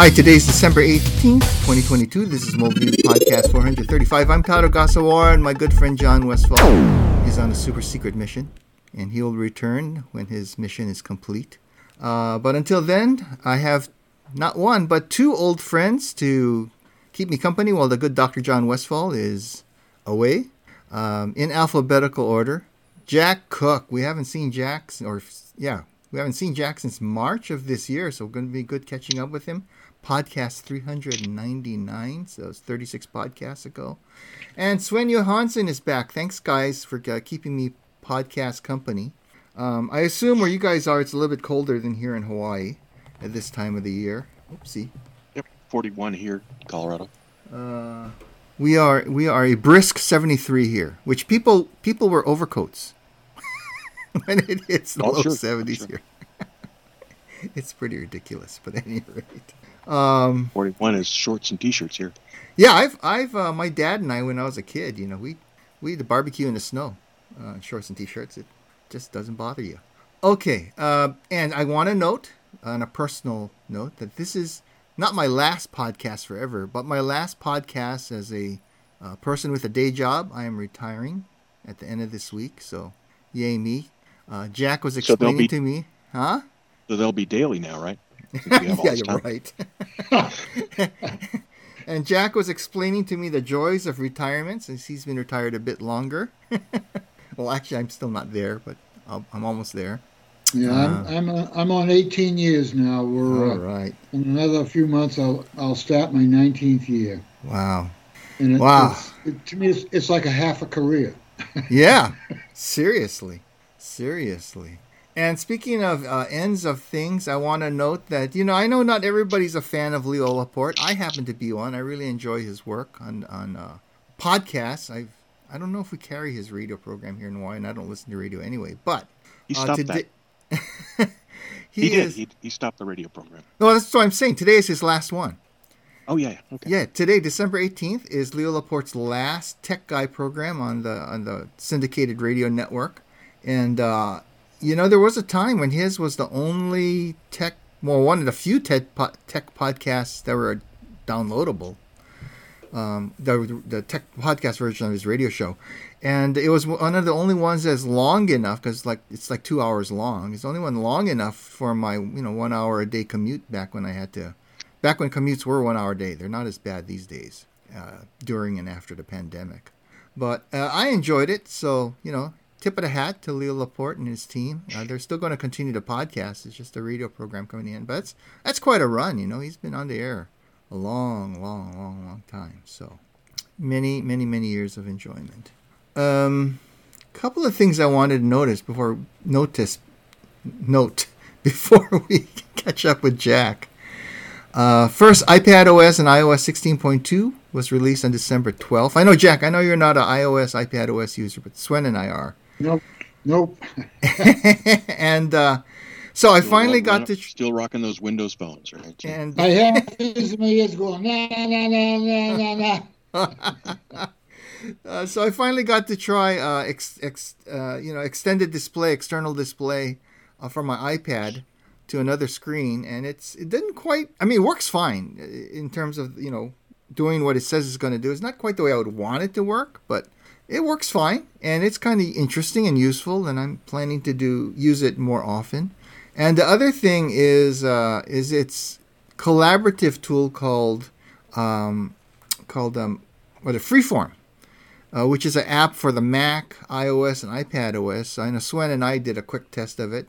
Hi, today's December 18th, 2022. This is Mobile Podcast 435. I'm Todd Ogasawara, and my good friend Jon Westfall is on a super secret mission, and he'll return when his mission is complete. Uh, but until then, I have not one, but two old friends to keep me company while the good Dr. Jon Westfall is away. Um, in alphabetical order, Jack Cook. We haven't seen Jack, or yeah, we haven't seen Jack since March of this year, so it's going to be good catching up with him. Podcast 399, so it's 36 podcasts ago. And Sven Johansson is back. Thanks, guys, for uh, keeping me podcast company. Um, I assume where you guys are, it's a little bit colder than here in Hawaii at this time of the year. Oopsie. Yep, 41 here, Colorado. Uh, we are we are a brisk 73 here, which people people wear overcoats when it hits the Oh, low sure, 70s sure. here. it's pretty ridiculous, but at any rate. Um, 41 is shorts and t-shirts here. yeah, I've I've uh, my dad and I when I was a kid, you know, we we had to barbecue in the snow, uh, shorts and t-shirts. It just doesn't bother you. Okay, uh, and I want to note on a personal note that this is not my last podcast forever, but my last podcast as a uh, person with a day job. I am retiring at the end of this week, so yay me. Uh, Jack was So explaining be- to me, huh? So they'll be daily now, right? Since we have all yeah, you're right. and Jack was explaining to me the joys of retirement since he's been retired a bit longer. well, actually, I'm still not there, but I'll, I'm almost there. Yeah, I'm I'm, uh, I'm on 18 years now. We're All uh, right. in another few months. I'll I'll start my 19th year, Wow. and it, Wow. it, to me it's, it's like a half a career. Yeah. Seriously. Seriously. And speaking of uh, ends of things, I want to note that, you know, I know not everybody's a fan of Leo Laporte. I happen to be one. I really enjoy his work on, on uh, podcasts. I've, I don't know if we carry his radio program here in Hawaii, and I don't listen to radio anyway. But He uh, stopped today- that. he, He, did. He, he stopped the radio program. No, that's what I'm saying. Today is his last one. Oh, yeah. yeah. Okay. Yeah, today, December 18th, is Leo Laporte's last Tech Guy program on the on the syndicated radio network. And uh, you know, there was a time when his was the only tech, well, one of the few tech po- tech podcasts that were downloadable. Um, the the tech podcast version of his radio show, and it was one of the only ones that's long enough because like it's like two hours long. It's the only one long enough for my you know one hour a day commute back when I had to back when commutes were one hour a day. They're not as bad these days uh, during and after the pandemic. But uh, I enjoyed it. So, you know, tip of the hat to Leo Laporte and his team. Uh, they're still going to continue the podcast. It's just a radio program coming in. But that's, that's quite a run. You know, he's been on the air a long, long, long, long time. So many, many, many years of enjoyment. Um, couple of things I wanted to notice before notice note before we catch up with Jack. Uh, first, iPad OS and iOS 16.2 was released on December 12th. I know, Jack, I know you're not an iOS, iPad OS user, but Sven and I are. Nope, nope. and uh, so I finally got to. Still rocking those Windows phones, right? So- And I have this many years going na na na na na na. uh, so I finally got to try, uh, ex, ex, uh, you know, extended display, external display uh, from my iPad to another screen, and it's it didn't quite. I mean, it works fine uh, in terms of you know doing what it says it's going to do. It's not quite the way I would want it to work, but it works fine, and it's kind of interesting and useful, and I'm planning to do use it more often. And the other thing is uh, is its collaborative tool called um, called um, what a Freeform, uh, which is an app for the Mac, iOS, and iPad OS. I know Sven and I did a quick test of it.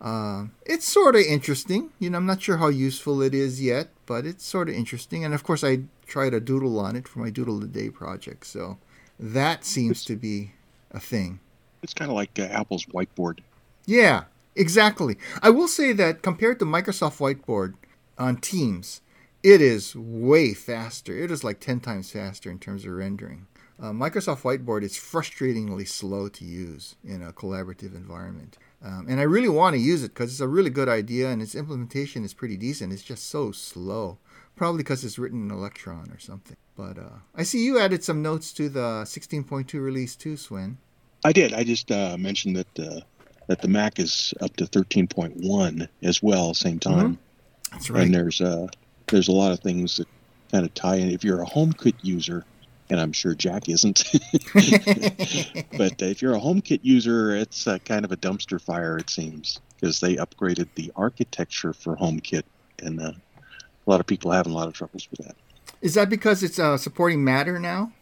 Uh, it's sort of interesting. You know, I'm not sure how useful it is yet, but it's sort of interesting. And of course, I tried a doodle on it for my Doodle the Day project, so that seems to be a thing. It's kind of like uh, Apple's whiteboard. Yeah, exactly. I will say that compared to Microsoft Whiteboard on Teams, it is way faster. It is like 10 times faster in terms of rendering. Uh, Microsoft Whiteboard is frustratingly slow to use in a collaborative environment. Um, and I really want to use it because it's a really good idea and its implementation is pretty decent. It's just so slow. Probably because it's written in Electron or something. But uh, I see you added some notes to the 16.2 release too, Sven. I did. I just uh, mentioned that uh, that the Mac is up to 13.1 as well, same time. That's right. And there's uh, there's a lot of things that kind of tie in. If you're a HomeKit user, and I'm sure Jack isn't, but if you're a HomeKit user, it's a kind of a dumpster fire, it seems, because they upgraded the architecture for HomeKit, and uh, a lot of people having a lot of troubles with that. Is that because it's uh, supporting Matter now?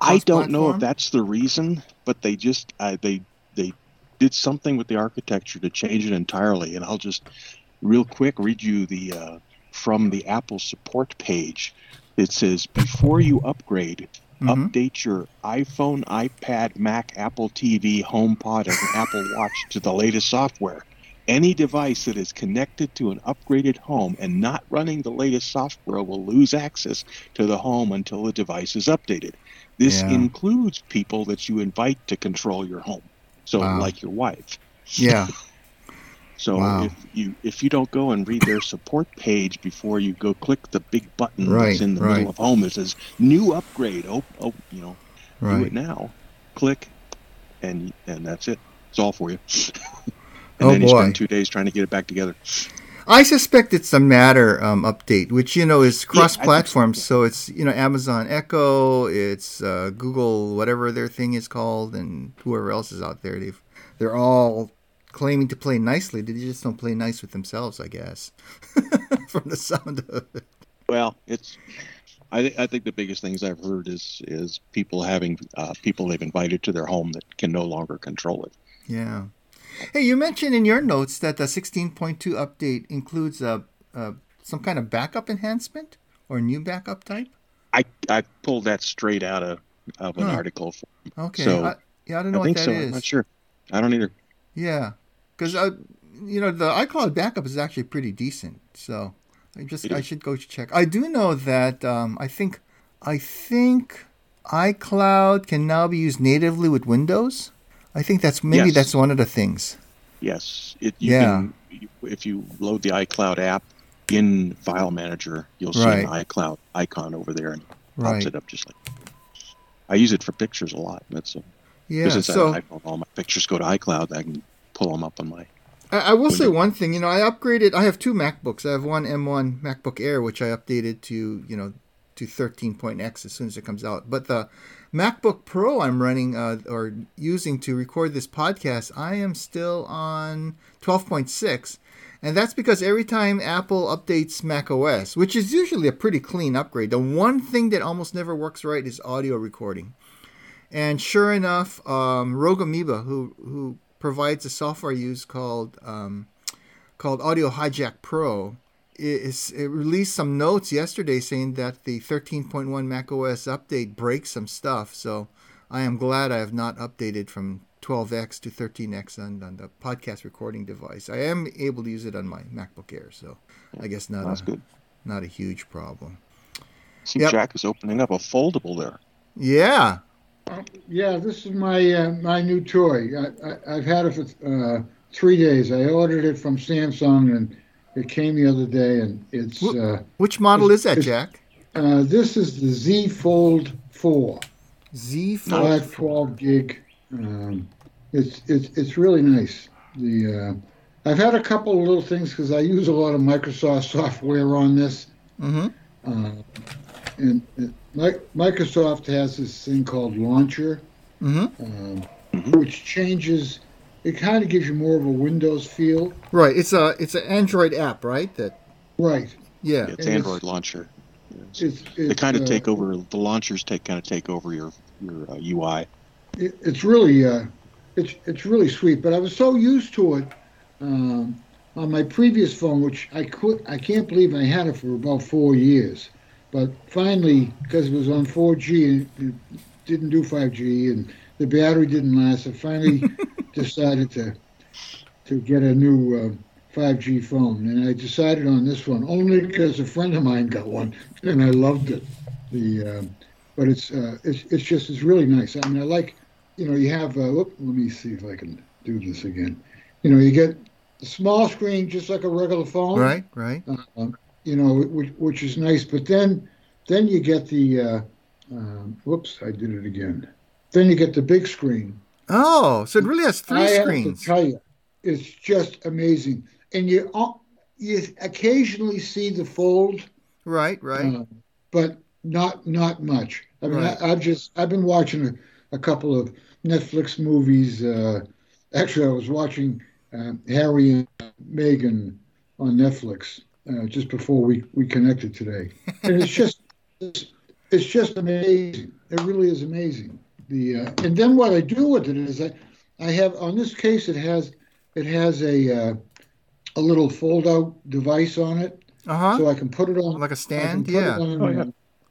I don't know if that's the reason, but they just uh, they they did something with the architecture to change it entirely. And I'll just real quick read you the uh, from the Apple support page. It says before you upgrade, mm-hmm. update your iPhone, iPad, Mac, Apple TV, HomePod, and Apple Watch to the latest software. Any device that is connected to an upgraded home and not running the latest software will lose access to the home until the device is updated. This yeah. includes people that you invite to control your home. So, wow. like your wife. Yeah. so wow. if you if you don't go and read their support page before you go click the big button right, that's in the right. middle of home that says new upgrade, oh, oh you know, right. do it now. Click, and and that's it. It's all for you. and oh then boy. you spend two days trying to get it back together. I suspect it's a Matter um, update, which you know is cross-platform. Yeah, so it's you know Amazon Echo, it's uh, Google, whatever their thing is called, and whoever else is out there. They've they're all claiming to play nicely. They just don't play nice with themselves, I guess, from the sound of it. Well, it's. I, th- I think the biggest things I've heard is is people having uh, people they've invited to their home that can no longer control it. Yeah. Hey, you mentioned in your notes that the 16.2 update includes a, a some kind of backup enhancement or new backup type. I I pulled that straight out of, of an huh. article. Okay. So I, yeah, I don't know I think what that so. is. I'm not sure. I don't either. Yeah, because uh, you know the iCloud backup is actually pretty decent. So I just I should go check. I do know that um, I think I think iCloud can now be used natively with Windows. I think that's maybe yes. that's one of the things. Yes, it, you yeah. Can, if you load the iCloud app in File Manager, you'll see right. an iCloud icon over there and right. pops it up just like. I use it for pictures a lot. That's a, yeah. So iPhone, all my pictures go to iCloud. I can pull them up on my. I, I will window. say one thing. You know, I upgraded. I have two MacBooks. I have one M1 MacBook Air, which I updated to you know to 13.x as soon as it comes out. But the MacBook Pro I'm running uh, or using to record this podcast, I am still on 12.6. And that's because every time Apple updates Mac OS, which is usually a pretty clean upgrade, the one thing that almost never works right is audio recording. And sure enough, um, Rogue Amoeba, who who provides a software I use called um, called Audio Hijack Pro, is it released some notes yesterday saying that the 13.1 macOS update breaks some stuff. So I am glad I have not updated from 12x to 13x on, on the podcast recording device. I am able to use it on my MacBook Air, so I guess not That's a, good. not a huge problem. See, Yep. Jack is opening up a foldable there. Yeah, Uh, yeah, this is my uh, my new toy. I, I, I've had it for uh, three days. I ordered it from Samsung, and it came the other day, and it's uh, which model is that, Jack? uh, this is the Z Fold Four, Z five Fold. twelve gig. Um, it's it's it's really nice. The uh, I've had a couple of little things because I use a lot of Microsoft software on this. Mm-hmm. Uh, and and Mi- Microsoft has this thing called Launcher, Mm-hmm. um, which changes. It kind of gives you more of a Windows feel, Right. It's a it's an Android app, right? That right? yeah. It's And Android it's- launcher. Yes. It's, They it's, kind of uh, take over the launchers. Take kind of take over your your uh, UI. it, it's really uh, it's it's really sweet. But I was so used to it um, on my previous phone, which I could I can't believe I had it for about four years. But finally, because it was on 4G and it didn't do 5G and the battery didn't last, I finally decided to to get a new uh, 5G phone. And I decided on this one only because a friend of mine got one and I loved it. The um, but it's uh, it's it's just it's really nice. I mean, I like you know you have. Uh, whoop, let me see if I can do this again. You know, you get the small screen just like a regular phone, Right. Right. uh, you know, which, which is nice. But then, then you get the, uh, um, whoops, I did it again. Then you get the big screen. Oh, so it really has three I have screens. to tell you, it's just amazing. And you, uh, you occasionally see the fold Right, right. Uh, but not not much. I mean, right. I, have just I've been watching a, a, couple of Netflix movies. Uh, actually, I was watching uh, Harry and Meghan on Netflix uh, just before we, we connected today, and it's just it's, it's just amazing. It really is amazing. The uh, and then what I do with it is I I have on this case it has it has a uh, a little fold out device on it, uh-huh. so I can put it on like a stand. Yeah. On, oh, yeah.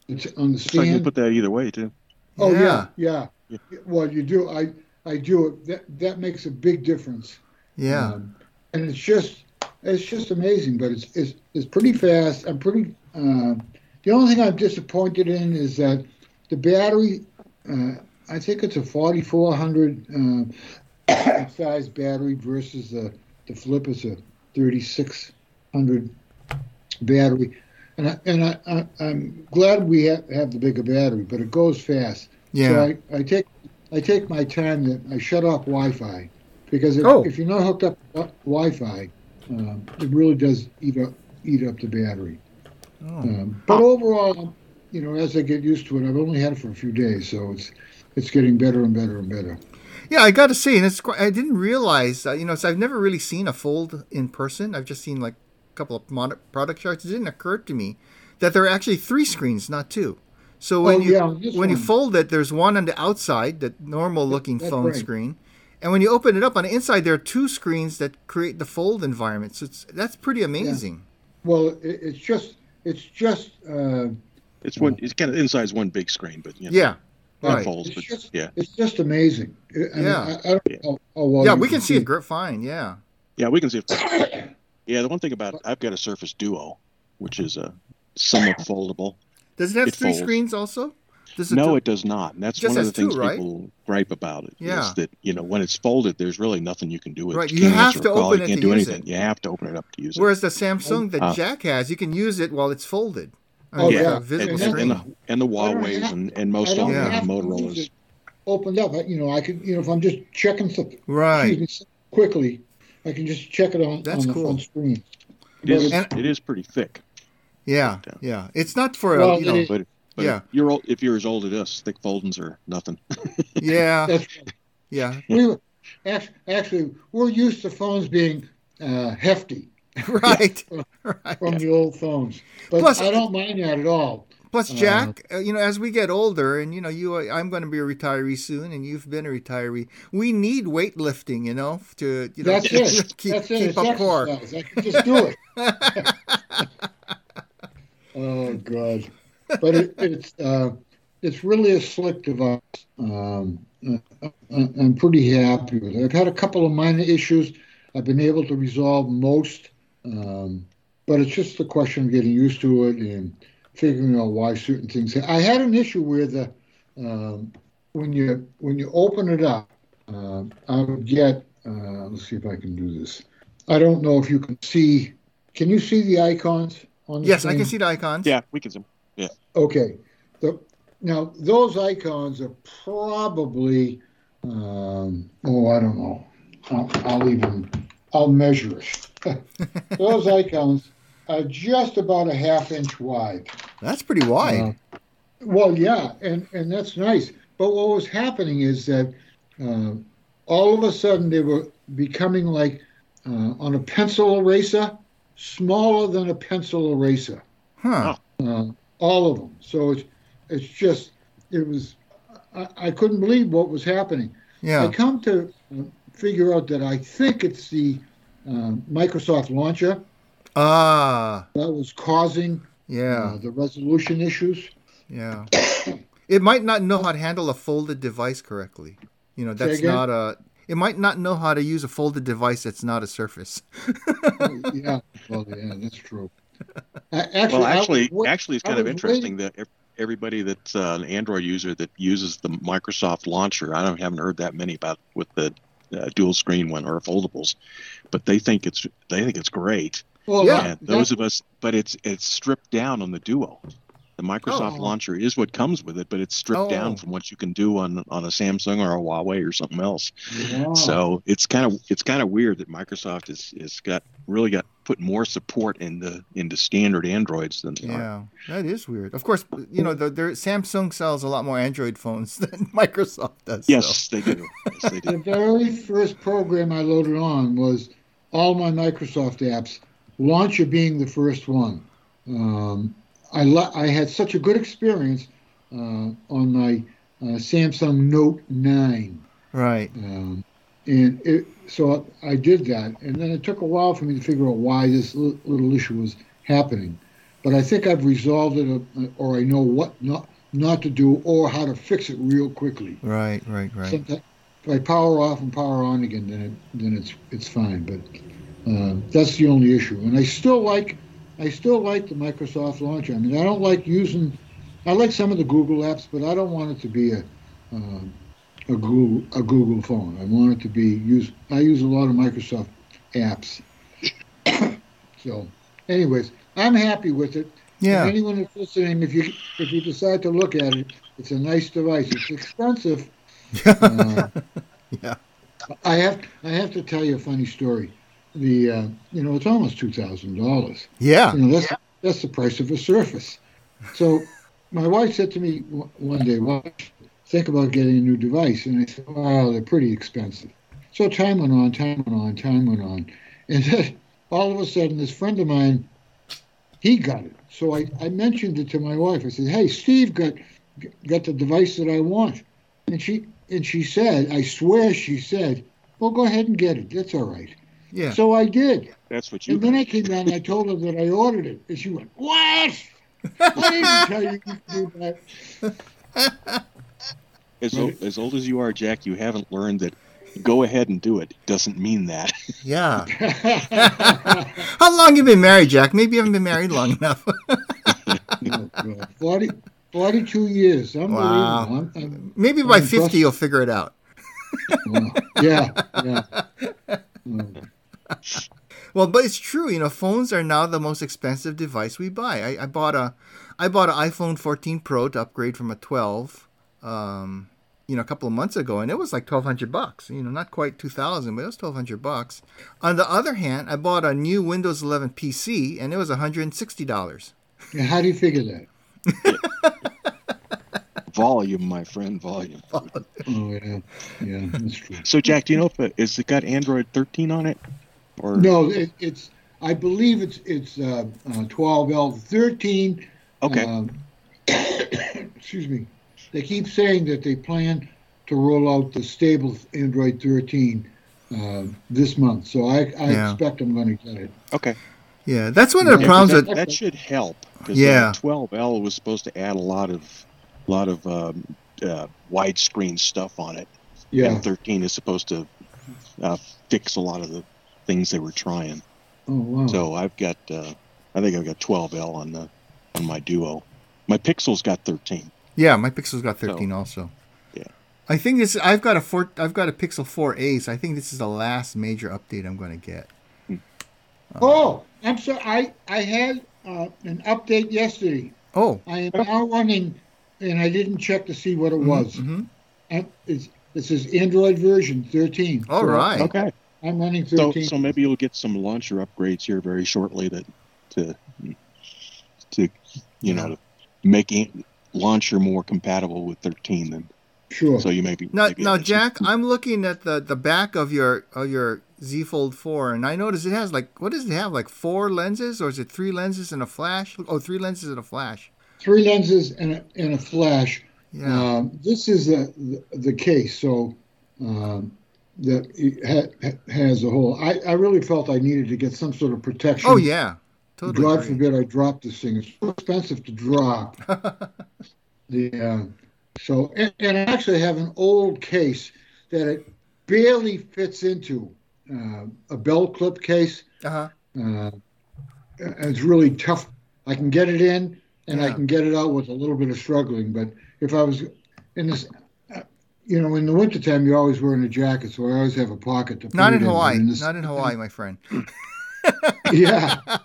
It's on the stand. So you can put that either way too. Oh yeah. yeah, yeah. yeah. Well, you do. I I do it. That that makes a big difference. Yeah. Um, and it's just it's just amazing, but it's it's, it's pretty fast. I'm pretty. Uh, the only thing I'm disappointed in is that the battery. Uh, I think it's a 4400 uh, size battery versus the the flip is a 3600 battery, and I, and I, I am glad we have, have the bigger battery, but it goes fast. Yeah. So I, I take I take my time that I shut off Wi-Fi because if, oh. if you're not hooked up to Wi-Fi, um, it really does eat up eat up the battery. Oh. Um, but overall, you know, as I get used to it, I've only had it for a few days, so it's it's getting better and better and better. Yeah, I got to say, and it's I didn't realize, uh, you know, so I've never really seen a fold in person. I've just seen like a couple of mod- product charts. It didn't occur to me that there are actually three screens, not two. So when oh, you yeah, when one. you fold it, there's one on the outside, the normal looking phone right. screen, and when you open it up on the inside, there are two screens that create the fold environment. So it's that's pretty amazing. Yeah. Well, it, it's just it's just uh, it's one. It's kind of inside's one big screen, but you know, yeah. Right. Folds, but, just, yeah, it's just amazing. I yeah, mean, I, I yeah. Know, well yeah, we can see it great fine. Yeah, yeah, we can see it. yeah, the one thing about I've got a Surface Duo, which is a somewhat foldable. Does it have it three folds. screens also? no, it does not. And that's one of the things two, right? people gripe about it. Yeah. Is that you know when it's folded, there's really nothing you can do with right. it. You, you have to open it. You can't do anything. It. You have to open it up to use it. Whereas the Samsung that uh, Jack has, you can use it while it's folded. Oh yeah, and, and, the, and the Huawei's and, and most of yeah. the Motorola's. Opened up, you know. I can, you know, if I'm just checking something right quickly, I can just check it on, That's on the cool. phone screen. It is, it is pretty thick. Yeah, yeah. It's not for well, a, you know, but but yeah. You're old, if you're as old as us, thick foldings are nothing. yeah. yeah. We actually we're used to phones being uh, hefty. Right. right. From the old phones, but plus, I don't mind that at all. Plus, uh, Jack, uh, you know, as we get older, and you know, you, I'm going to be a retiree soon, and you've been a retiree. We need weightlifting, you know, to you know, That's it. keep, That's keep it. up core. I can just do it. oh God but it, it's uh, it's really a slick device. Um, uh, I'm pretty happy with it. I've had a couple of minor issues. I've been able to resolve most, um, but it's just a question of getting used to it and figuring out why certain things. I had an issue where the um, when you when you open it up, uh, I would get. Uh, let's see if I can do this. I don't know if you can see. Can you see the icons on the Yes, screen? I can see the icons. Yeah, we can see. Them. Yeah. Okay. The, now those icons are probably um, oh I don't know. I'll, I'll even I'll measure it. those icons are just about a half inch wide. That's pretty wide. Uh, well, yeah, and and that's nice. But what was happening is that uh, all of a sudden they were becoming like uh, on a pencil eraser, smaller than a pencil eraser. Huh. Uh, all of them. So it's it's just it was I, I couldn't believe what was happening. Yeah. I come to figure out that I think it's the uh, Microsoft launcher. Ah. That was causing yeah uh, the resolution issues. Yeah. it might not know how to handle a folded device correctly. You know, that's not a. It might not know how to use a folded device that's not a Surface. oh, yeah, well, yeah, that's true. Actually, well, actually, was, actually, it's kind of interesting waiting. that everybody that's uh, an Android user that uses the Microsoft launcher, I don't haven't heard that many about with the uh, dual screen one or foldables, but they think it's they think it's great. Well, yeah, those of us, but it's it's stripped down on the Duo. The Microsoft oh. launcher is what comes with it, but it's stripped oh. down from what you can do on on a Samsung or a Huawei or something else. So it's kind of it's kind of weird that Microsoft is is got really got put more support in the into standard Androids than yeah, are. that is weird. Of course, you know the, the, Samsung sells a lot more Android phones than Microsoft does. Yes, so. they do. Yes, they do. the very first program I loaded on was all my Microsoft apps. Launcher being the first one. Um, I I had such a good experience uh, on my uh, Samsung Note Nine. Right. Um, and it, so I did that, and then it took a while for me to figure out why this little issue was happening. But I think I've resolved it, uh, or I know what not not to do, or how to fix it real quickly. Right, right, right. Sometimes if I power off and power on again, then it, then it's it's fine. But uh, that's the only issue. And I still like I still like the Microsoft launcher. I mean, I don't like using. I like some of the Google apps, but I don't want it to be a uh, a Google a Google phone. I want it to be used. I use a lot of Microsoft apps. so, anyways, I'm happy with it. Yeah. If anyone is listening, if you if you decide to look at it, it's a nice device. It's expensive. uh, yeah. I have I have to tell you a funny story. The uh, you know it's almost two thousand dollars. Yeah. You know that's that's the price of a Surface. So my wife said to me one day, "Well, think about getting a new device. And I said, wow, they're pretty expensive. So time went on, time went on, time went on. And then all of a sudden, this friend of mine, he got it. So I, I mentioned it to my wife. I said, hey, Steve got got the device that I want. And she and she said, I swear she said, well, go ahead and get it. That's all right. Yeah. So I did. That's what you. And then I came down and I told her that I ordered it. And she went, what? I didn't tell you to do that. As, old, as old as you are, Jack, you haven't learned that go ahead and do it doesn't mean that. Yeah. How long you been married, Jack? Maybe you haven't been married long enough. oh, 40, 42 years. Wow. I'm, I'm, Maybe by I'm 50 you'll figure it out. well, yeah, yeah. Well, but it's true. You know, phones are now the most expensive device we buy. I, I bought a, I bought an iPhone 14 Pro to upgrade from a 12 um, you know, a couple of months ago, and it was like twelve hundred bucks. You know, not quite two thousand, but it was twelve hundred bucks. On the other hand, I bought a new Windows 11 PC, and it was one hundred and sixty dollars. How do you figure that? volume, my friend, volume. Oh yeah, yeah, that's true. So, Jack, do you know if it, is it got Android 13 on it? Or no, it, it's. I believe it's it's uh, uh, 12L 13. Okay. Um, excuse me they keep saying that they plan to roll out the stable Android 13 uh, this month. So I, I yeah. expect I'm going to get it. Okay. Yeah, that's one of the problems that, that, that should help. Yeah. 12L was supposed to add a lot of, lot of um, uh, widescreen stuff on it. Yeah. And 13 is supposed to uh, fix a lot of the things they were trying. Oh wow. So I've got, uh, I think I've got 12L on the, on my Duo. My Pixel's got 13. Yeah, my Pixel's got 13 so, also. Yeah. I think this. I've got a four. I've got a Pixel 4a, so I think this is the last major update I'm going to get. Hmm. Uh, oh, I'm sorry. I I had uh, an update yesterday. Oh. I am now running, and I didn't check to see what it mm-hmm, was. Mm-hmm. And it's this is Android version 13. All so right. Okay. I'm running 13. So, so maybe you'll get some launcher upgrades here very shortly that to to you yeah. know make launcher more compatible with 13 than sure. So you may be now. Now, Jack, I'm looking at the the back of your of your Z Fold 4, and I notice it has like what does it have? Like four lenses, or is it three lenses and a flash? Oh, three lenses and a flash. Three lenses and a, and a flash. Yeah. Um, this is the, the, the case, so um, that ha, has a hole. I, I really felt I needed to get some sort of protection. Oh yeah. Totally God agree. forbid I drop this thing. It's so expensive to drop. the uh, so and, and, I actually have an old case that it barely fits into uh, a belt clip case. Uh-huh. Uh, it's really tough. I can get it in and yeah. I can get it out with a little bit of struggling. But if I was in this, uh, you know, in the wintertime, you're always wearing a jacket, so I always have a pocket to. Not in Hawaii. In Not in Hawaii, my friend. yeah.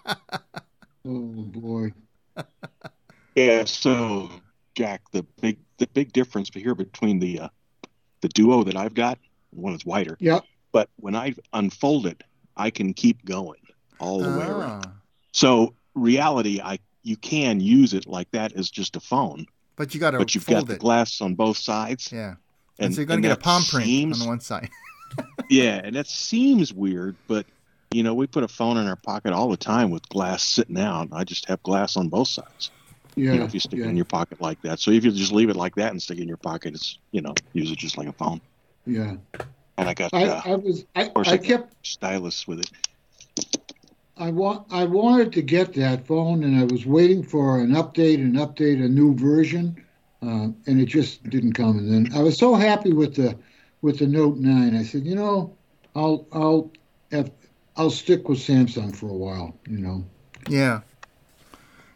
Oh boy. Yeah. So, Jack, the big the big difference here between the uh, the duo that I've got, one is wider. Yep. But when I unfold it, I can keep going. all the way around. Ah. So reality, I you can use it like that as just a phone. But you got to. But you've got the glass on both sides. Yeah. And, and so you're going to get a palm print seems, on one side. yeah, and that seems weird, but you know, we put a phone in our pocket all the time with glass sitting out. I just have glass on both sides. Yeah. You know, if you stick yeah. it in your pocket like that. So if you just leave it like that and stick it in your pocket, it's you know, use it just like a phone. Yeah. And I got. I, uh, I was. I, I, I kept stylus with it. I want. I wanted to get that phone, and I was waiting for an update, and update a new version, uh, and it just didn't come. And then I was so happy with the with the Note Nine. I said, you know, I'll I'll have I'll stick with Samsung for a while. You know. Yeah.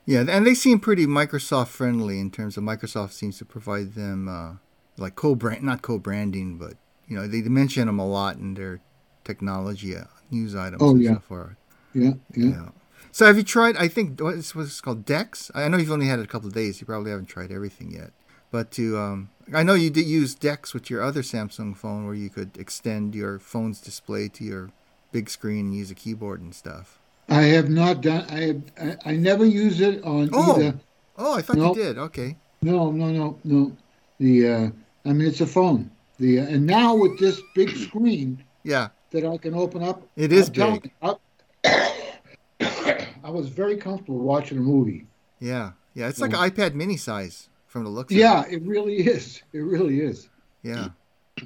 Yeah, and they seem pretty Microsoft friendly in terms of Microsoft seems to provide them uh, like co-brand, not co-branding, but you know they mention them a lot in their technology uh, news items. Oh yeah. So yeah, yeah, yeah. So have you tried? I think what's what's called Dex. I know you've only had it a couple of days. You probably haven't tried everything yet. But to um, I know you did use Dex with your other Samsung phone, where you could extend your phone's display to your big screen and use a keyboard and stuff. I have not done. I have, I, I never use it on oh. either. Oh, I thought nope. you did. Okay. No, no, no, no. The uh, I mean, it's a phone. The uh, and now with this big screen. Yeah. That I can open up. It is big. I, I was very comfortable watching a movie. Yeah, yeah. It's like an iPad mini size from the looks. Yeah, it. Yeah, it really is. It really is. Yeah.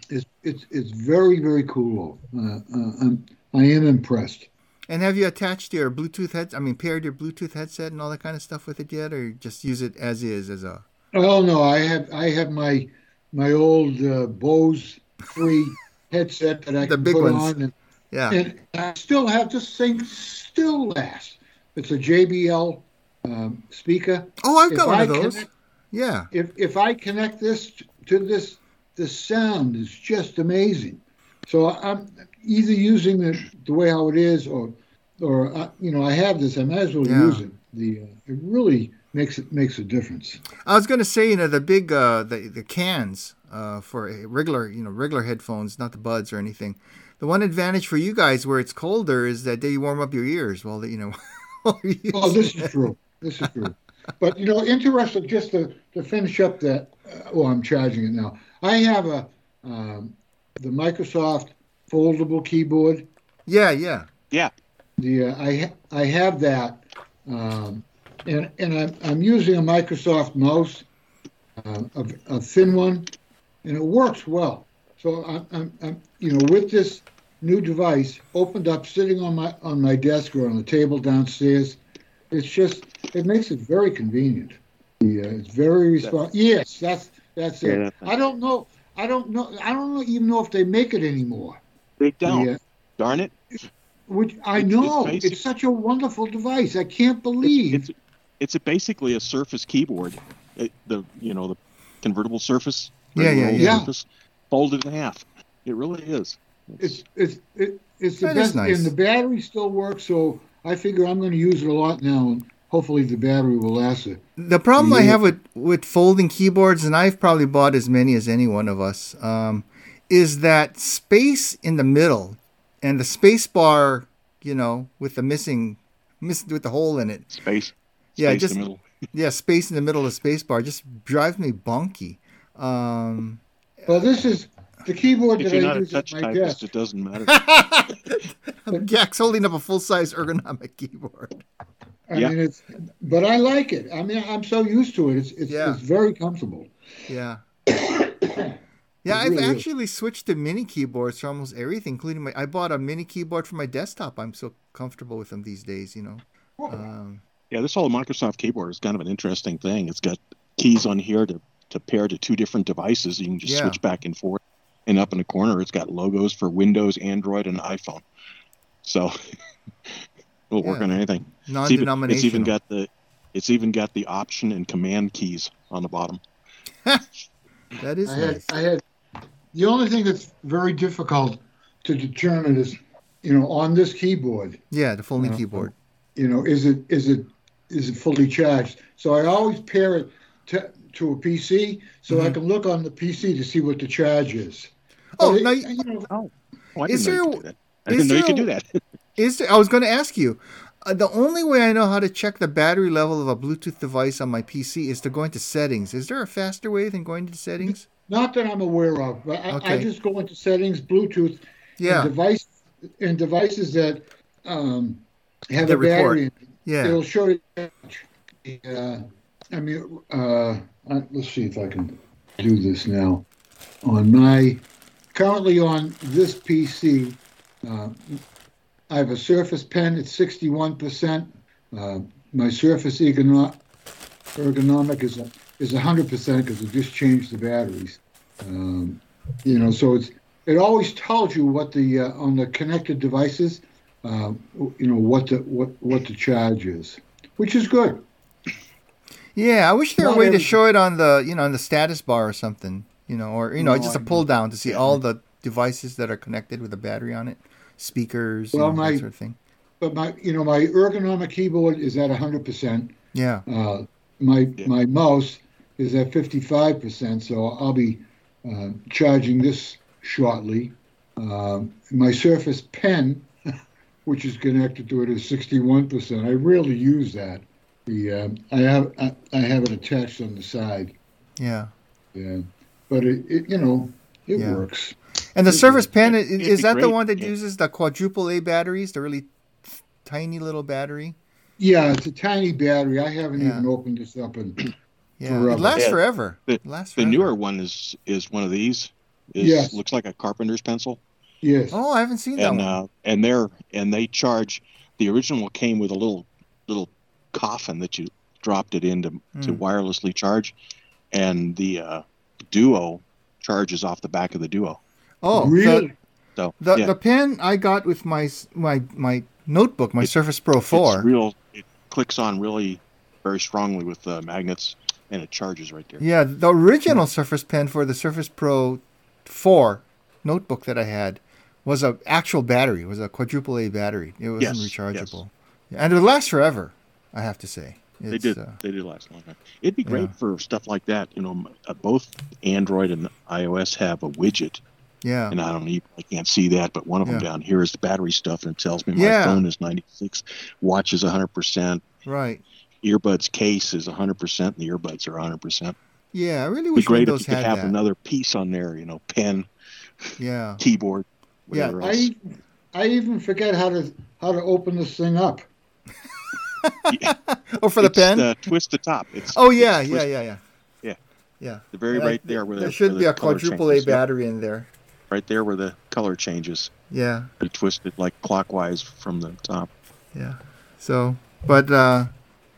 It's it's it's very very cool. Uh, uh, I'm I am impressed. And have you attached your Bluetooth head? I mean, paired your Bluetooth headset and all that kind of stuff with it yet, or just use it as is as a? Oh no, I have I have my my old uh, Bose free headset that I the can big put ones. on, and, yeah, and I still have this thing still lasts. It's a JBL um, speaker. Oh, I've got if one I of those. Connect, yeah. If if I connect this to this, the sound is just amazing. So I'm either using it the way how it is, or or uh, you know I have this, I might as well yeah. use it. The uh, it really makes it makes a difference. I was going to say, you know, the big uh, the the cans uh, for regular you know regular headphones, not the buds or anything. The one advantage for you guys where it's colder is that they warm up your ears while they, you know. oh, this is true. This is true. But you know, interesting. Just to, to finish up that. Uh, well, I'm charging it now. I have a um, the Microsoft foldable keyboard. Yeah, yeah, yeah. The uh, I I have that, um, and and I'm I'm using a Microsoft mouse, uh, a, a thin one, and it works well. So I'm, I'm, I'm you know with this new device opened up sitting on my on my desk or on the table downstairs. It's just it makes it very convenient. Yeah, it's very responsive. Yes, that's that's it. Yeah, I don't know. I don't know. I don't even know if they make it anymore. They don't. Yeah. Darn it. Which I it's, know it's, it's, such a wonderful device. I can't believe it's, it's, it's a basically a Surface keyboard. It, the you know the convertible Surface. Yeah, yeah, yeah. Surface, folded in half. It really is. It's it's it, it's the best, nice. and the battery still works. So I figure I'm going to use it a lot now, and hopefully the battery will last it. The problem I have with with folding keyboards, and I've probably bought as many as any one of us, um, is that space in the middle, and the space bar, you know, with the missing, miss with the hole in it. Space. Yeah, just yeah, space in the middle of the space bar just drives me bonky. Um, well, this is the keyboard if that you're I not use a touch at my typist, desk. it doesn't matter. Jack's holding up a full size ergonomic keyboard. I yeah. mean, it's, but I like it. I mean, I'm so used to it. It's it's, yeah. it's very comfortable. Yeah. yeah, I've really actually is. switched to mini keyboards for almost everything, including my. I bought a mini keyboard for my desktop. I'm so comfortable with them these days. You know. Um, yeah, this whole Microsoft keyboard is kind of an interesting thing. It's got keys on here to to pair to two different devices. You can just yeah. switch back and forth and up in the corner it's got logos for Windows, Android, and iPhone. So it'll yeah. work on anything. Non-denominational. It's even, it's even got the it's even got the option and command keys on the bottom. that is I nice. Had, I had the only thing that's very difficult to determine is you know on this keyboard. Yeah, the folding keyboard. You know, is it is it is it fully charged? So I always pair it to to a PC so mm-hmm. I can look on the PC to see what the charge is. Oh, now, you know, oh. oh I didn't you could do that. I didn't know you could do that. Is there, I was going to ask you. Uh, the only way I know how to check the battery level of a Bluetooth device on my PC is to go into settings. Is there a faster way than going to settings? Not that I'm aware of, but I, okay. I just go into settings, Bluetooth, yeah, and device and devices that um, have the a battery. Report. Yeah, it'll show you. Uh, I mean, uh, let's see if I can do this now. On my currently on this PC, uh, I have a Surface Pen It's 61%. Uh, my Surface ergonomic is a, is 100% because it just changed the batteries. Um, you know, so it's it always tells you what the uh, on the connected devices, uh, you know what the what what the charge is, which is good. Yeah, I wish there were a way to show it on the you know on the status bar or something, you know, or you know no, just a pull down to see all the devices that are connected with a battery on it, speakers, well, you know, my, that sort of thing. But my you know my ergonomic keyboard is at hundred percent. Yeah. Uh, my yeah. my mouse is at fifty five percent, so I'll be uh, charging this shortly. Uh, my Surface Pen, which is connected to it, is sixty one percent. I rarely use that. The uh, I have I, I, have it attached on the side. Yeah. Yeah, but it, it you know it yeah. works. And the Surface Pen is, is that great. the one that yeah. uses the quadruple A batteries, the really tiny little battery? Yeah, it's a tiny battery. I haven't yeah. even opened this up and. Yeah, forever. it lasts forever. The, it lasts the newer one is is one of these. Is, yes. Looks like a carpenter's pencil. Yes. Oh, I haven't seen and, that one. Uh, and they're and they charge. The original came with a little little coffin that you dropped it in to, mm. to hmm. wirelessly charge, and the uh, Duo charges off the back of the Duo. Oh, really? The, so the yeah. the pen I got with my my my notebook, my it, Surface Pro Four. It's real. It clicks on really very strongly with the magnets, and it charges right there. Yeah, the original Surface Pen for the Surface Pro Four notebook that I had was a actual battery. It was a quadruple A battery. It wasn't yes, rechargeable, yes. and it would last forever. I have to say. It's, they did. Uh, they did last a long time. It'd be great yeah. for stuff like that. You know, uh, both Android and iOS have a widget. Yeah. And I don't even I can't see that, but one of them yeah. down here is the battery stuff, and it tells me my yeah. phone is 96, watch is 100 percent. Right. Earbuds case is 100 percent, and the earbuds are 100 percent. Yeah, I really wish It'd be great if you could have that. another piece on there. You know, pen. Yeah. Keyboard. Yeah. I I even forget how to how to open this thing up yeah. oh, for the it's pen? The twist the top. It's, oh yeah, yeah, yeah, yeah. Yeah. Yeah. The very right I, there where there the, should where be the a quadruple changes. A battery in there. Right there where the color changes. Yeah. You twist it like clockwise from the top. Yeah. So, but uh,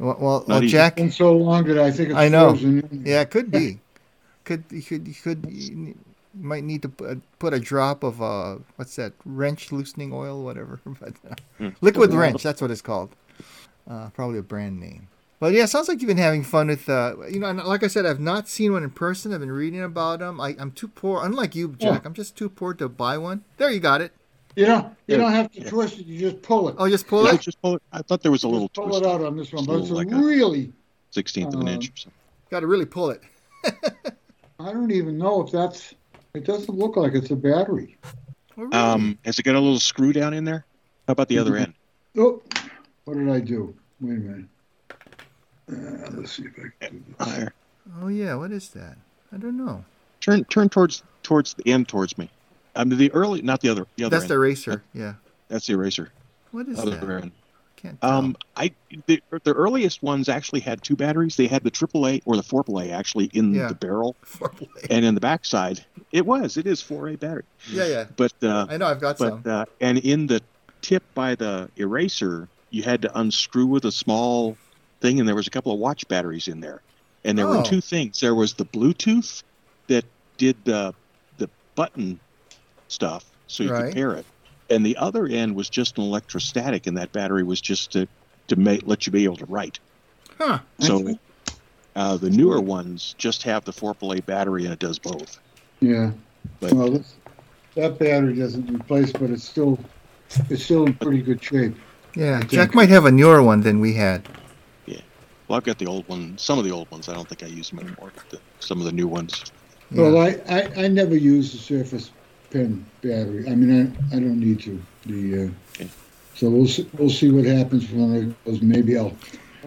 well, well, Jack. It's been so long that I think it's I know. Frozen. Yeah, it could be. could you could you could you might need to put a drop of uh what's that wrench loosening oil whatever but uh, mm. liquid wrench that's what it's called uh, probably a brand name. But yeah, sounds like you've been having fun with, uh, you know, like I said, I've not seen one in person. I've been reading about them. I, am too poor, unlike you, Jack. Yeah. I'm just too poor to buy one. There, you got it. You know, you don't have to yeah. twist it. You just pull it. Oh, just pull yeah, it. Just pull it. I thought there was a little. Pull twist. it out on this one, but it's like really sixteenth uh, of an inch or something. Got to really pull it. I don't even know if that's. It doesn't look like it's a battery. Oh, really? Um, has it got a little screw down in there? How about the other end? Oh, what did I do? Wait a minute. Uh, let's see if I can do this. Oh yeah, what is that? I don't know. Turn turn towards towards the end towards me. I mean the early, not the other. The other That's end. the eraser. Yeah. That's the eraser. What is other that? End. Can't tell. Um, I the, the earliest ones actually had two batteries. They had the AAA or the 4A actually in yeah. the barrel, 4A. and in the backside it was it is 4A battery. Yeah, yeah. But uh, I know I've got but, some. Uh, and in the tip by the eraser, you had to unscrew with a small thing, and there was a couple of watch batteries in there. And there oh. were two things. There was the Bluetooth that did the the button stuff, so you right. could pair it, and the other end was just an electrostatic, and that battery was just to to make, let you be able to write. Huh. So uh, the newer ones just have the 4A battery, and it does both. Yeah. But, well, this, that battery doesn't replace, but it's still it's still in pretty good shape. Yeah, Jack might have a newer one than we had. Yeah. Well, I've got the old one. Some of the old ones. I don't think I use them anymore. The, some of the new ones. Yeah. Well, I, I, I never use the Surface Pen battery. I mean, I, I don't need to. The uh, So we'll see, we'll see what happens when it goes. Maybe I'll.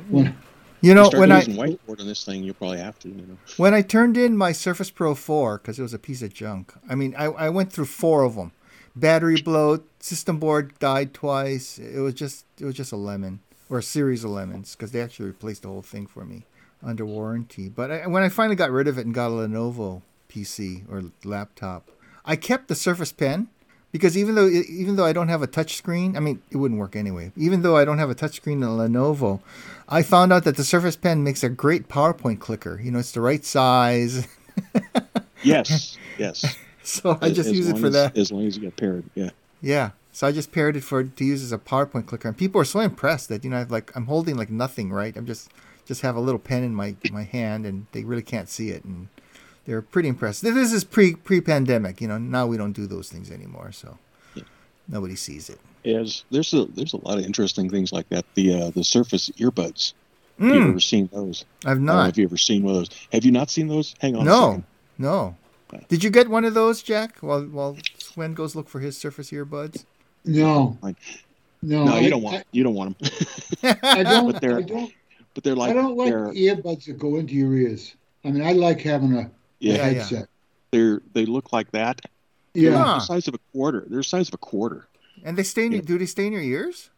When, you know, when I whiteboard on this thing, you'll probably have to. You know, when I turned in my Surface Pro 4 because it was a piece of junk. I mean, I, I went through four of them. Battery bloat, system board died twice. It was just it was just a lemon or a series of lemons because they actually replaced the whole thing for me under warranty. But I, when I finally got rid of it and got a Lenovo PC or laptop, I kept the Surface Pen because even though even though I don't have a touch screen, I mean it wouldn't work anyway. Even though I don't have a touch screen in Lenovo, I found out that the Surface Pen makes a great PowerPoint clicker. You know, it's the right size. yes, yes. So I just as use it for as, that. As long as you get paired, yeah. Yeah. So I just paired it for to use as a PowerPoint clicker, and people are so impressed that you know I've like I'm holding like nothing, right? I'm just just have a little pen in my my hand, and they really can't see it, and they're pretty impressed. This is pre pre pandemic, you know. Now we don't do those things anymore, so yeah. nobody sees it. Yes, there's a there's a lot of interesting things like that. The uh, the Surface earbuds. Have you Mm, ever seen those? I've I don't know not. if you ever seen one of those. Have you not seen those? Hang on. A No, second. no. Okay. Did you get one of those, Jack? While while Sven goes look for his Surface earbuds. no, Fine. no, No, I, you don't want you don't want them. I, I don't. But they're I don't. but they're like I don't like earbuds that go into your ears. I mean, I like having a, a yeah, Yeah, yeah. they're they look like that. Yeah. They're the size of a quarter. They're the size of a quarter. And they stay in your, Yeah. do they stay in your ears?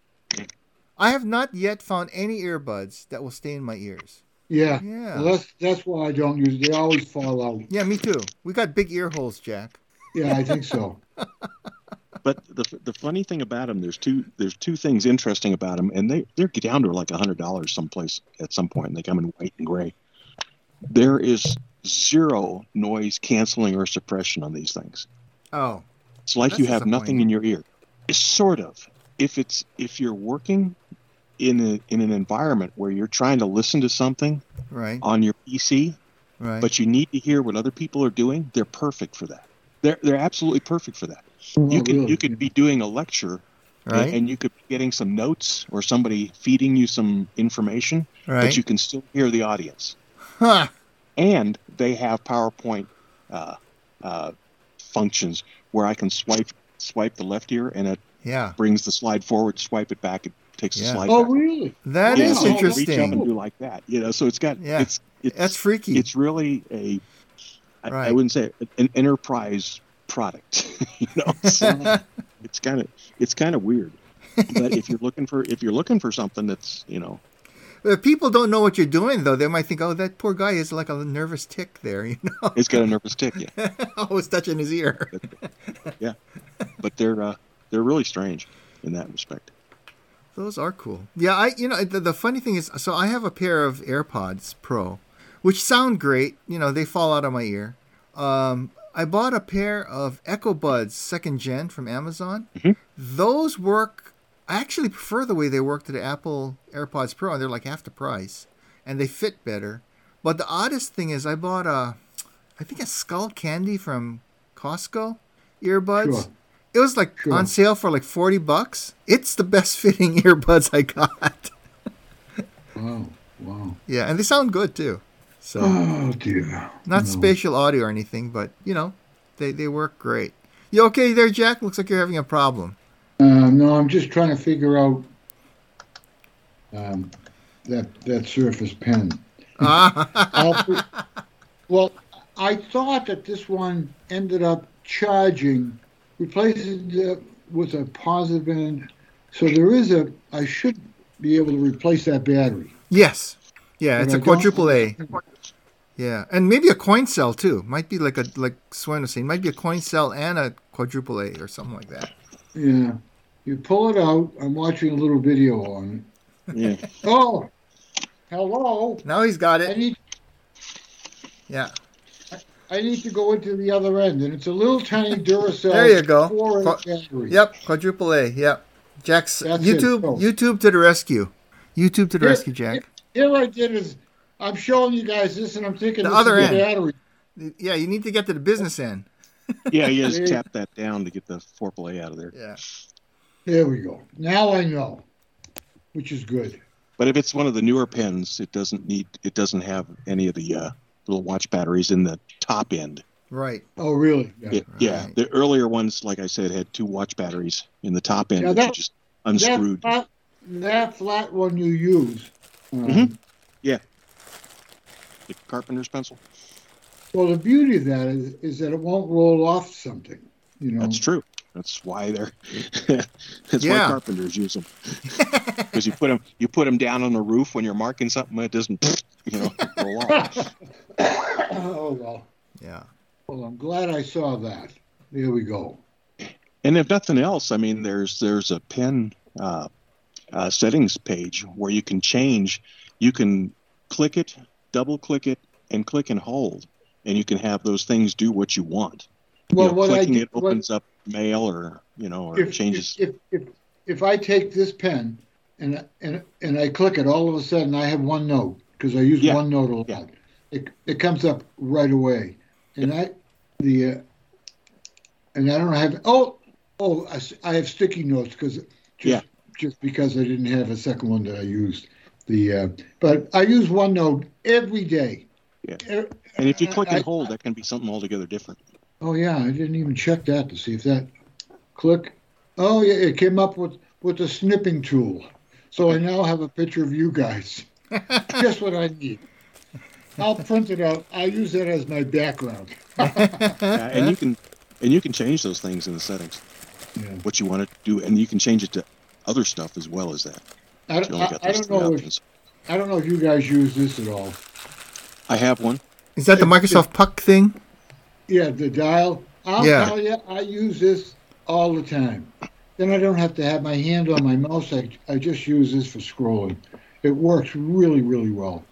I have not yet found any earbuds that will stay in my ears. Yeah. Yeah. Well, that's that's why I don't use. They always fall out. Yeah, me too. We got big ear holes, Jack. Yeah, I think so. But the the funny thing about them, there's two there's two things interesting about them, and they they're down to like a hundred dollars someplace at some point, and they come in white and gray. There is zero noise canceling or suppression on these things. Oh, It's like you have nothing in your ear. It's sort of. If it's if you're working in a in an environment where you're trying to listen to something right, on your PC, right. but you need to hear what other people are doing, they're perfect for that. They're they're absolutely perfect for that. You Oh, could really? you could be doing a lecture right, and, and you could be getting some notes or somebody feeding you some information, right. but you can still hear the audience. huh. And they have PowerPoint uh, uh, functions where I can swipe swipe the left ear and it Yeah, brings the slide forward, swipe it back, it takes the slide Oh, back. really? that Yeah, is so you can Reach up and interesting. do like that, you know. So it's got Yeah. it's it's That's freaky. it's really a I, Right. wouldn't say an enterprise product, you know. So it's kind of it's kind of weird. But if you're looking for if you're looking for something that's you know If people don't know what you're doing, though, they might think, "Oh, that poor guy is like a nervous tick there," you know, He's got a nervous tick, yeah. always touching his ear. Yeah, but they're uh, they're really strange in that respect. Those are cool. Yeah, I you know the, the funny thing is, so I have a pair of AirPods Pro, which sound great. You know, they fall out of my ear. Um, I bought a pair of Echo Buds second gen from Amazon. Mhm. Those work. I actually prefer the way they work to the Apple AirPods Pro, and they're like half the price, and they fit better. But the oddest thing is, I bought a, I think a Skullcandy from Costco earbuds. Sure. It was like Sure. on sale for like 40 bucks. It's the best fitting earbuds I got. Wow. Wow. yeah, and they sound good too. So, Oh dear. not No. spatial audio or anything, but you know, they they work great. You okay there, Jack? Looks like you're having a problem. Uh, no, I'm just trying to figure out um, that that Surface Pen. Well, I thought that this one ended up charging, replacing it with a positive end. So there is a. I should be able to replace that battery. yes. Yeah, it's But a I don't- quadruple A. Yeah, and maybe a coin cell too. Might be like a like Sven was saying, might be a coin cell and a quadruple A or something like that. Yeah. You pull it out. I'm watching a little video on it. Yeah. Oh, hello. Now he's got I it. need Yeah. I need to go into the other end, and it's a little tiny Duracell. There you go. Qu- Yep, quadruple A. Yep. Jack's That's. YouTube. Oh. YouTube to the rescue. YouTube to the Here- rescue, Jack. Here I did is I'm showing you guys this, and I'm thinking The this other end. battery. Yeah, you need to get to the business end. Yeah, you just tap that down to get the foreplay out of there. Yeah. There we go. Now I know, which is good. But if it's one of the newer pens, it doesn't need it doesn't have any of the uh, little watch batteries in the top end. Right. Oh, really? Yeah. Yeah, yeah. The earlier ones, like I said, had two watch batteries in the top end Yeah, that you just unscrewed. That flat, that flat one you use. Um, Mhm. Yeah. The carpenter's pencil. Well, the beauty of that is, is that it won't roll off something. You know. That's true. That's why they're. that's Yeah. why carpenters use them. Because you put them, you put them down on the roof when you're marking something. It doesn't, you know, roll off. oh well. Yeah. Well, I'm glad I saw that. There we go. And if nothing else, I mean, there's there's a pen uh, uh, settings page where you can change. You can click it, double click it, and click and hold, and you can have those things do what you want. Well, you know, what I clicking did- it opens up mail or you know or if, changes. If, if, if if I take this pen and and and I click it, all of a sudden I have OneNote because I use Yeah. OneNote a lot. Yeah. It it comes up right away, and I the uh, and I don't have oh oh I, I have sticky notes because just Yeah. just because I didn't have a second one that I used the uh, but I use OneNote every day. Yeah. And if you click I- and hold, that can be something altogether different. Oh yeah, I didn't even check that to see if that click. Oh yeah, it came up with with the snipping tool. So I now have a picture of you guys. Just what I need. I'll print it out. I use that as my background. Yeah, and you can and you can change those things in the settings. Yeah. What you want to do, and you can change it to other stuff as well as that. I, You only I, I don't know if. I don't know if you guys use this at all. I have one. Is that the Microsoft Puck thing? Yeah, the dial. I'll Yeah. tell you, I use this all the time. Then I don't have to have my hand on my mouse. I, I just use this for scrolling. It works really, really well.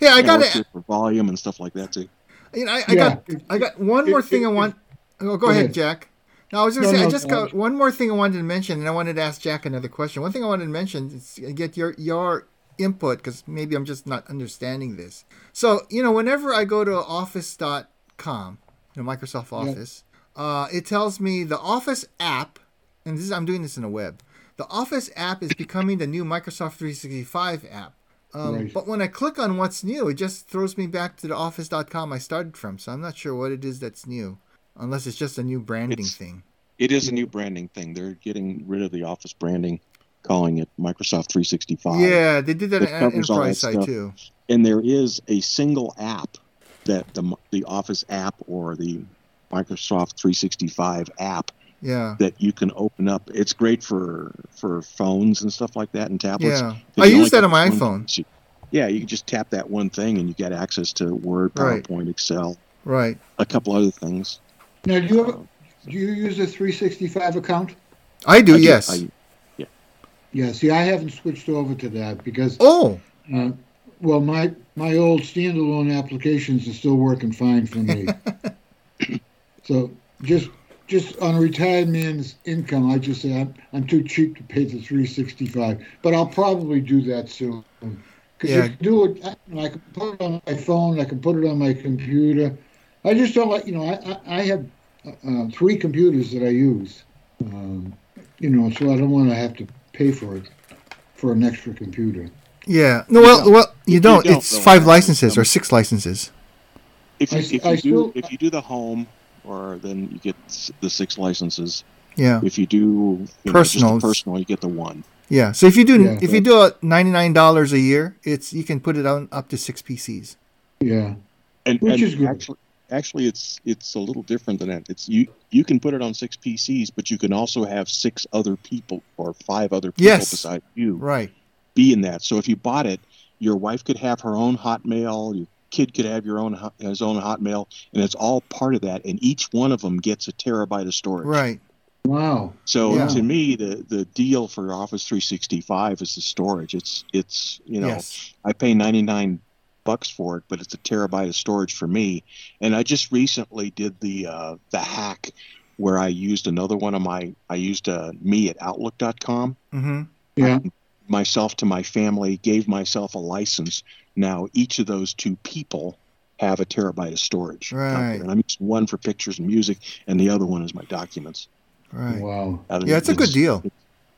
Yeah, I got it. for volume and stuff like that too. You know, I, I Yeah. got I got one more It- thing it- I want. Oh, go go ahead, ahead. Jack. No, I was going to No, say I just no. got one more thing I wanted to mention, and I wanted to ask Jack another question. One thing I wanted to mention is get your your input because maybe I'm just not understanding this. So you know, whenever I go to Office.com, you know, Microsoft Office, uh, it tells me the Office app, and this is I'm doing this in the web. The Office app is becoming the new Microsoft 365 app. Um, Right. But when I click on what's new, it just throws me back to the office.com I started from. So I'm not sure what it is that's new, unless it's just a new branding It's- thing. It is a new branding thing. They're getting rid of the Office branding, calling it Microsoft 365. Yeah, they did that It on covers all enterprise that side stuff. too. And there is a single app that the the Office app or the Microsoft 365 app Yeah, that you can open up. It's great for for phones and stuff like that and tablets. yeah. 'Cause I use that on my this one- iPhone. Yeah, you can just tap that one thing and you get access to Word, Right. PowerPoint, Excel, Right. a couple other things. Now, do you have, do you use a 365 account? I do. I do- yes. I- Yeah. See, I haven't switched over to that because, oh, uh, well, my my old standalone applications are still working fine for me. so just just on a retired man's income, I just say I'm, I'm too cheap to pay the 365. But I'll probably do that soon. Because Yeah. do it. I, I can put it on my phone. I can put it on my computer. I just don't like. You know, I I, I have uh, three computers that I use. Um, you know, so I don't want to have to pay for it for an extra computer. Yeah. No, well, don't. well, you You don't. don't It's five licenses or Um, six licenses. If you, if you do still- if you do the home, or then you get the six licenses. Yeah. If you do you Personal, the personal, you get the one. Yeah. So if you do Yeah. if you do a ninety nine dollars a year, it's you can put it on up to six PCs. Yeah. And, Which and is good. actually, actually, it's it's a little different than that. It's you you can put it on six PCs, but you can also have six other people or five other people Yes. beside you Right. Be in that. So if you bought it, your wife could have her own Hotmail, your kid could have your own hot- his own Hotmail, and it's all part of that. And each one of them gets a terabyte of storage. Right. Wow. So Yeah. to me, the the deal for Office 365 is the storage. It's it's you know Yes. I pay 99 bucks for it, but it's a terabyte of storage for me. And I just recently did the uh, the hack where I used another one of my I used uh, me at outlook.com Mm-hmm. Yeah. Myself to my family, gave myself a license. Now each of those two people have a terabyte of storage. Right. And I'm using one for pictures and music, and the other one is my documents. Right. Wow. I mean, Yeah, it's a good deal.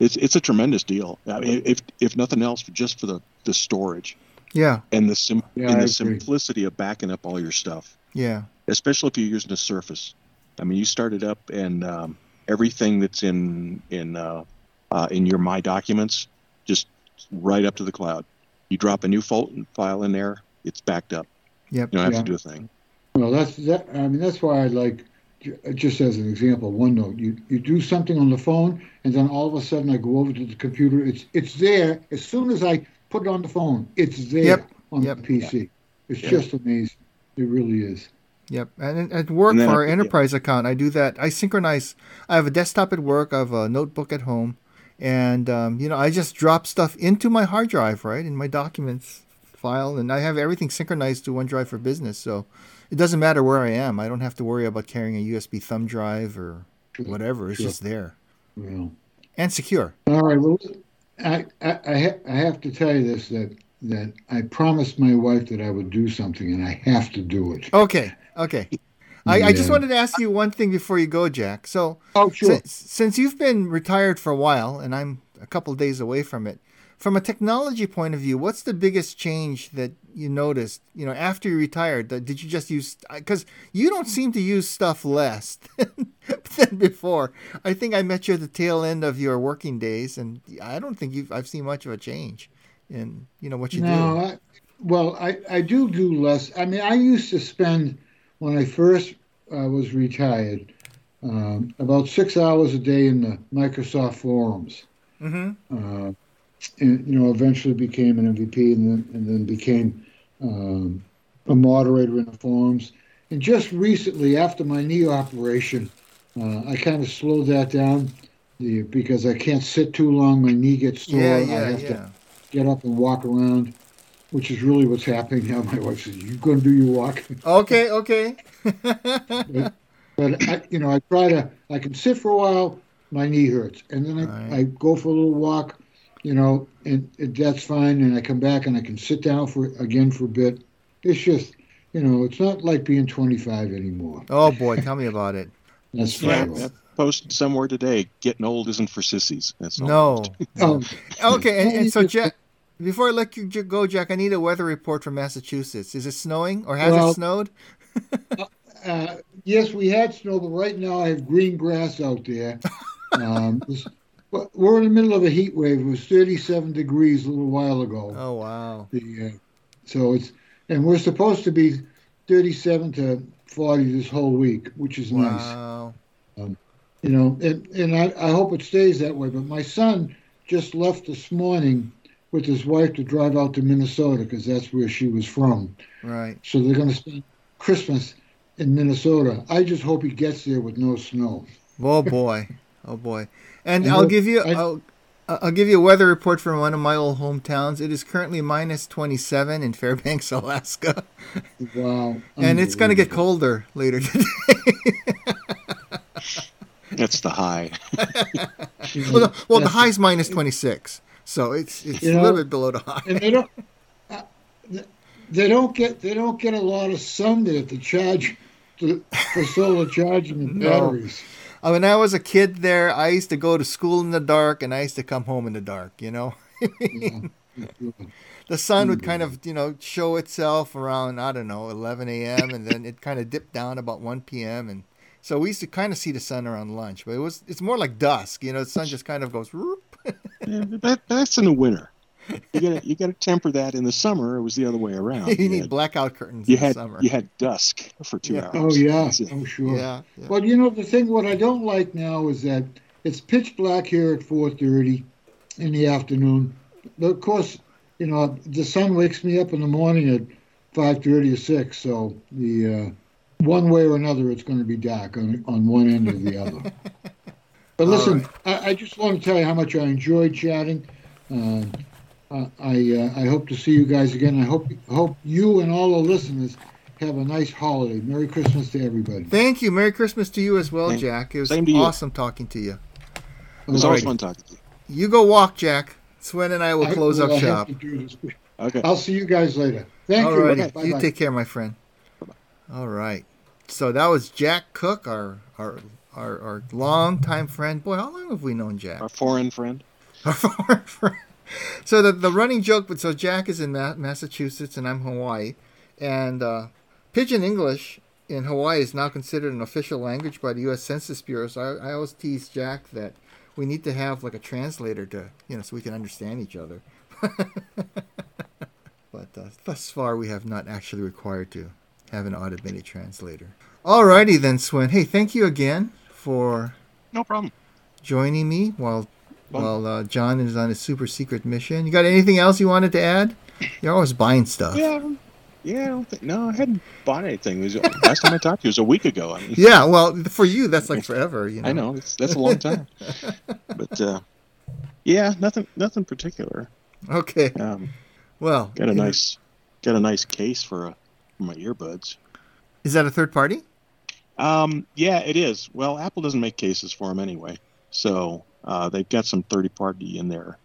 It's it's a tremendous deal. I mean, if if nothing else, just for the the storage Yeah. and the sim Yeah, and I the agree. simplicity of backing up all your stuff, Yeah. especially if you're using a Surface. I mean, you start it up and um, everything that's in in uh, uh, in your My Documents, just right up to the cloud. You drop a new file in there, it's backed up. Yep. You don't have yeah. to do a thing. Well, that's that. I mean, that's why I like, just as an example, OneNote. You you do something on the phone, and then all of a sudden I go over to the computer. It's it's there as soon as I put it on the phone. It's there yep. on yep. the PC. It's yep. just amazing. It really is. Yep, and at work and for our enterprise yeah. account, I do that. I synchronize. I have a desktop at work. I have a notebook at home, and um, you know, I just drop stuff into my hard drive, right, in my documents file, and I have everything synchronized to OneDrive for Business. So it doesn't matter where I am. I don't have to worry about carrying a USB thumb drive or whatever. It's sure. just there. Yeah. And secure. All right. Well, I I, I, ha- I have to tell you this that that I promised my wife that I would do something, and I have to do it. Okay. Okay. I, yeah. I, just wanted to ask you one thing before you go, Jack. So, oh, sure. since, since you've been retired for a while, and I'm a couple days away from it, from a technology point of view, what's the biggest change that you noticed? You know, after you retired, did you just use? Because you don't seem to use stuff less than, than, before. I think I met you at the tail end of your working days, and I don't think you've. I've seen much of a change in you know what you no, do. I, well, I I do do less. I mean, I used to spend when I first uh, was retired um, about six hours a day in the Microsoft forums. Mm-hmm. Uh, and you know, eventually became an MVP, and then and then became um, a moderator in the forums. And just recently, after my knee operation, uh, I kind of slowed that down the, because I can't sit too long. My knee gets sore. Yeah, yeah, I have yeah. to get up and walk around, which is really what's happening now. My wife says, "You going to do your walk?" Okay, okay. but, but I, you know, I try to. I can sit for a while. My knee hurts, and then I, right. I go for a little walk you know, and, and that's fine. And I come back and I can sit down for again for a bit. It's just, you know, it's not like being 25 anymore. Oh boy, tell me about it. That's yeah, right. Posted somewhere today. Getting old isn't for sissies. That's no. oh. Okay, and, and, so Jack, before I let you go, Jack, I need a weather report from Massachusetts. Is it snowing or has well, it snowed? uh, uh, yes, we had snow, but right now I have green grass out there. Um, we're in the middle of a heat wave. It was 37 degrees a little while ago. Oh wow! The, uh, so it's and we're supposed to be 37 to 40 this whole week, which is wow. nice. Um, you know, and and I, I hope it stays that way. But my son just left this morning with his wife to drive out to Minnesota because that's where she was from. Right. So they're going to spend Christmas in Minnesota. I just hope he gets there with no snow. Oh boy! Oh boy! And, I'll give you I, will I'll give you a weather report from one of my old hometowns. It is currently minus 27 in Fairbanks, Alaska. Wow. and it's going to get colder later today. That's the high. well, the, well, the high is minus 26. So it's it's a little bit below the high. And they don't uh, they don't get they don't get a lot of sun there to charge to, for solar charging the batteries. No. Uh, when I was a kid there, I used to go to school in the dark and I used to come home in the dark, you know? the sun would kind of, you know, show itself around, I don't know, 11 a.m. and then it kind of dipped down about 1 p.m. And so we used to kind of see the sun around lunch, but it was, it's more like dusk, you know, the sun just kind of goes, yeah, that, that's in the winter you got you got to temper that. In the summer, it was the other way around. you, you need had, blackout curtains. You had summer. you had dusk for two yeah. hours. Oh yeah, oh sure. Yeah, yeah. Well, you know the thing. What I don't like now is that it's pitch black here at 4:30 in the afternoon. But of course, you know the sun wakes me up in the morning at 5:30 or 6. So the uh, one way or another, it's going to be dark on on one end or the other. But listen, right. I, I, just want to tell you how much I enjoyed chatting. Uh, uh, I uh, I hope to see you guys again. I hope hope you and all the listeners have a nice holiday. Merry Christmas to everybody. Thank you. Merry Christmas to you as well, Jack. It was awesome talking to you. It was always fun talking to you. You go walk, Jack. Sven and I will close well, up shop. Okay. I'll see you guys later. Thank All you. Right. Okay. You take care, my friend. Bye-bye. All right. So that was Jack Cook, our our our, our long time friend. Boy, how long have we known Jack? Our foreign friend. Our foreign friend so the the running joke, but so Jack is in Ma- Massachusetts and I'm Hawaii, and uh, Pidgin English in Hawaii is now considered an official language by the U.S. Census Bureau. So I, I always tease Jack that we need to have like a translator to you know so we can understand each other. but uh, thus far, we have not actually required to have an automated translator. Alrighty then, Sven. Hey, thank you again for no problem joining me while while uh, Jon is on his super secret mission. You got anything else you wanted to add? You're always buying stuff. Yeah, yeah. I don't think, no, I hadn't bought anything. Was, last time I talked to you was a week ago. I mean, yeah, well, for you that's like forever. You know? I know that's a long time. but uh, yeah, nothing, nothing particular. Okay. Um, well, got a nice, got a nice case for, a, for my earbuds. Is that a third party? Um, yeah, it is. Well, Apple doesn't make cases for them anyway, so uh, they've got some third party in there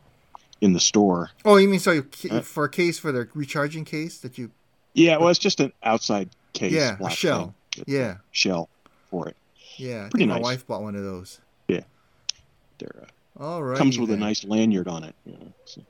in the store. Oh, you mean so you, uh, for a case for the recharging case that you? Yeah, well, it's just an outside case. Yeah, a shell. Yeah, shell for it. Yeah, pretty nice. My wife bought one of those. Yeah, they're. Uh, All right. Comes with then. a nice lanyard on it. You know, so.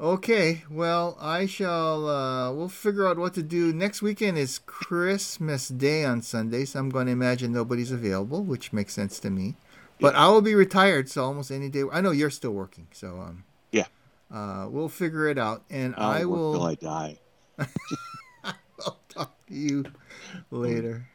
Okay, well, I shall. Uh, we'll figure out what to do. Next weekend is Christmas Day on Sunday, so I'm going to imagine nobody's available, which makes sense to me. But yeah. I will be retired, so almost any day. I know you're still working, so um. Yeah. Uh, we'll figure it out, and I'll I will. Till I die. I'll talk to you later.